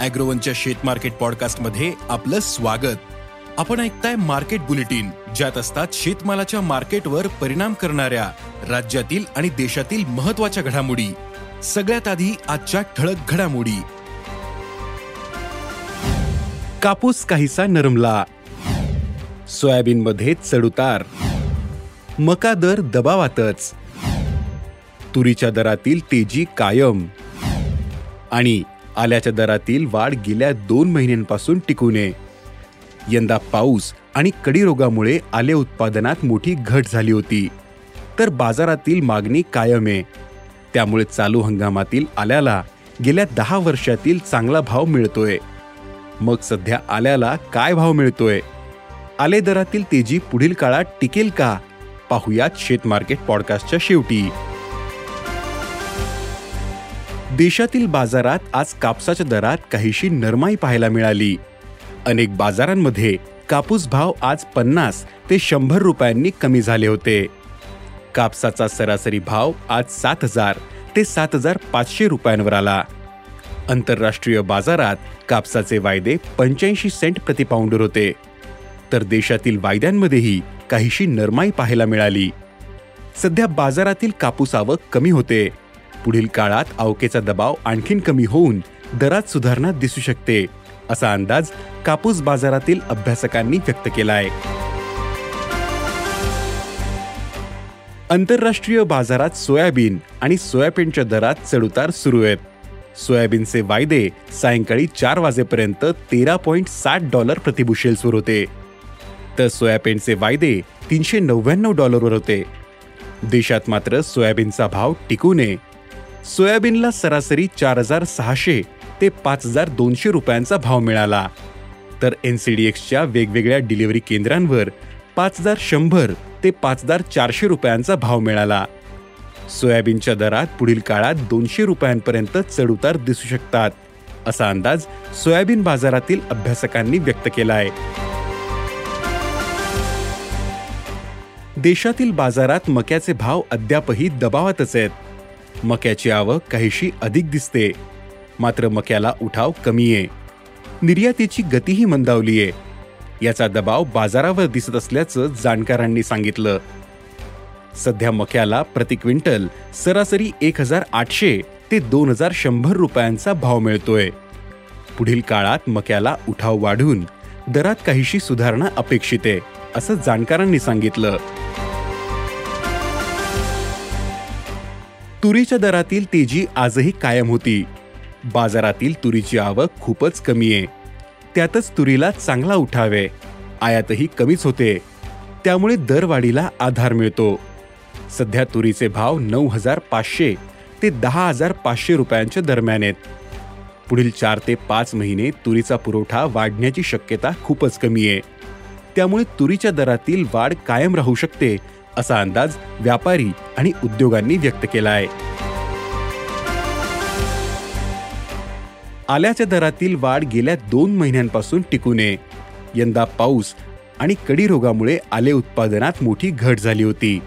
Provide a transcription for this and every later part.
अॅग्रोवनच्या शेत मार्केट पॉडकास्टमध्ये आपलं स्वागत. आपण ऐकताय मार्केट बुलेटिन ज्यात असतात शेतमालाच्या मार्केटवर परिणाम करणाऱ्या राज्यातील आणि देशातील महत्त्वाच्या घडामोडी. सगळ्यात आधी आजच्या ठळक घडामोडी. कापूस काहीसा नरमला. सोयाबीनमध्ये चढउतार. मका दर दबावातच. तुरीच्या दरातील तेजी कायम. आणि आल्याच्या दरातील वाढ गेल्या दोन महिन्यांपासून टिकू नये. यंदा पाऊस आणि कडीरोगामुळे आले उत्पादनात मोठी घट झाली होती. तर बाजारातील मागणी कायम आहे. त्यामुळे चालू हंगामातील आल्याला गेल्या दहा वर्षातील चांगला भाव मिळतोय. मग सध्या आल्याला काय भाव मिळतोय? आले दरातील तेजी पुढील काळात टिकेल का? पाहुयात शेत मार्केट पॉडकास्टच्या शेवटी. देशातील बाजारात आज कापसाच्या दरात काहीशी नरमाई पाहायला मिळाली. अनेक बाजारांमध्ये कापूस भाव आज पन्नास ते शंभर रुपयांनी कमी झाले होते. कापसाचा सरासरी भाव आज सात हजार ते सात हजार पाचशे रुपयांवर आला. आंतरराष्ट्रीय बाजारात कापसाचे वायदे पंच्याऐंशी सेंट प्रतिपाऊंडर होते. तर देशातील वायद्यांमध्येही काहीशी नरमाई पाहायला मिळाली. सध्या बाजारातील कापूस आवक कमी होते. पुढील काळात अवकेचा दबाव आणखीन कमी होऊन दरात सुधारणा दिसू शकते असा अंदाज कापूस बाजारातील अभ्यासकांनी व्यक्त केलाय. आंतरराष्ट्रीय बाजारात सोयाबीन आणि सोयाबीनच्या दरात चढउतार सुरू आहेत. सोयाबीनचे वायदे सायंकाळी चार वाजेपर्यंत तेरा पॉईंट साठ डॉलर प्रतिबुशेल्सवर होते. तर सोयाबीनचे वायदे तीनशे नव्याण्णव डॉलरवर होते. देशात मात्र सोयाबीनचा भाव टिकू नये सोयाबीनला सरासरी चार हजार सहाशे ते पाच हजार दोनशे रुपयांचा भाव मिळाला. तर एनसीडीएक्सच्या वेगवेगळ्या डिलिव्हरी केंद्रांवर पाच हजार शंभर ते पाच हजार चारशे रुपयांचा भाव मिळाला. सोयाबीनच्या दरात पुढील काळात दोनशे रुपयांपर्यंत चढउतार दिसू शकतात असा अंदाज सोयाबीन बाजारातील अभ्यासकांनी व्यक्त केला आहे देशातील बाजारात मक्याचे भाव अद्यापही दबावातच आहेत. मक्याची आवक काहीशी अधिक दिसते. मात्र मक्याला उठाव कमी आहे निर्यातीची गतीही मंदावली आहे याचा दबाव बाजारावर दिसत असल्याचं जाणकारांनी सांगितलं. सध्या मक्याला प्रति क्विंटल सरासरी एक हजार आठशे ते दोन हजार शंभर रुपयांचा भाव मिळतोय. पुढील काळात मक्याला उठाव वाढून दरात काहीशी सुधारणा अपेक्षित आहे असं जाणकारांनी सांगितलं. तुरीच्या दरातील तेजी आजही कायम होती. बाजारातील तुरीची आवक खूपच कमी आहे. त्यातच तुरीला चांगला उठावे. आयातही कमीच होते. त्यामुळे दरवाढीला आधार मिळतो. सध्या तुरीचे भाव नऊ हजार पाचशे ते दहा हजार पाचशे रुपयांच्या दरम्यान आहेत. पुढील चार ते पाच महिने तुरीचा पुरवठा वाढण्याची शक्यता खूपच कमी आहे. त्यामुळे तुरीच्या दरातील वाढ कायम राहू शकते असा अंदाज व्यापारी आणि उद्योगांनी व्यक्त केला आहे आल्याच्या दरातील वाढ गेल्या दोन महिन्यांपासून टिकू नये यंदा पाऊस आणि कडी रोगामुळे आले उत्पादनात मोठी घट झाली होती.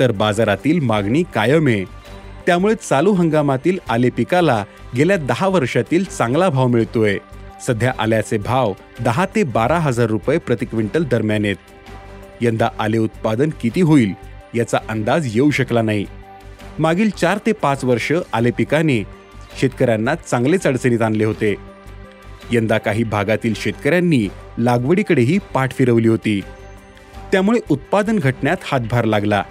तर बाजारातील मागणी कायम आहे. त्यामुळे चालू हंगामातील आले पिकाला गेल्या दहा वर्षातील चांगला भाव मिळतोय. सध्या आल्याचे भाव दहा ते बारा हजार रुपये प्रति क्विंटल दरम्यान आहेत. यंदा आले उत्पादन किती होईल याचा अंदाज येऊ शकला नाही. मागील चार ते पाच वर्ष आले पिकाने शेतकऱ्यांना चांगलेच अडचणीत आणले होते. यंदा काही भागातील शेतकऱ्यांनी लागवडीकडेही पाठ फिरवली होती. त्यामुळे उत्पादन घटण्यात हातभार लागला.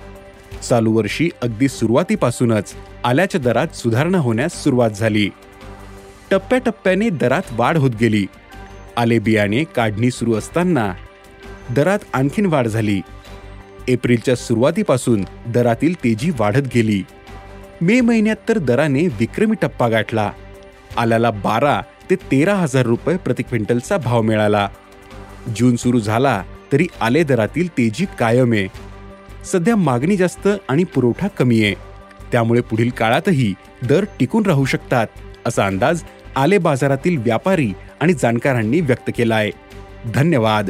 चालू वर्षी अगदी सुरुवातीपासूनच आल्याच्या दरात सुधारणा होण्यास सुरुवात झाली. टप्प्याटप्प्याने दरात वाढ होत गेली. आले बियाणे काढणी सुरू असताना दरात आणखीन वाढ झाली. एप्रिलच्या सुरुवातीपासून दरातील तेजी वाढत गेली. मे महिन्यात तर दराने विक्रमी टप्पा गाठला. आल्याला बारा ते तेरा हजार रुपये प्रति क्विंटलचा भाव मिळाला. जून सुरू झाला तरी आले दरातील तेजी कायम. आहे सध्या मागणी जास्त आणि पुरवठा कमी आहे. त्यामुळे पुढील काळातही दर टिकून राहू शकतात असा अंदाज आले बाजारातील व्यापारी आणि जाणकारांनी व्यक्त केला आहे धन्यवाद.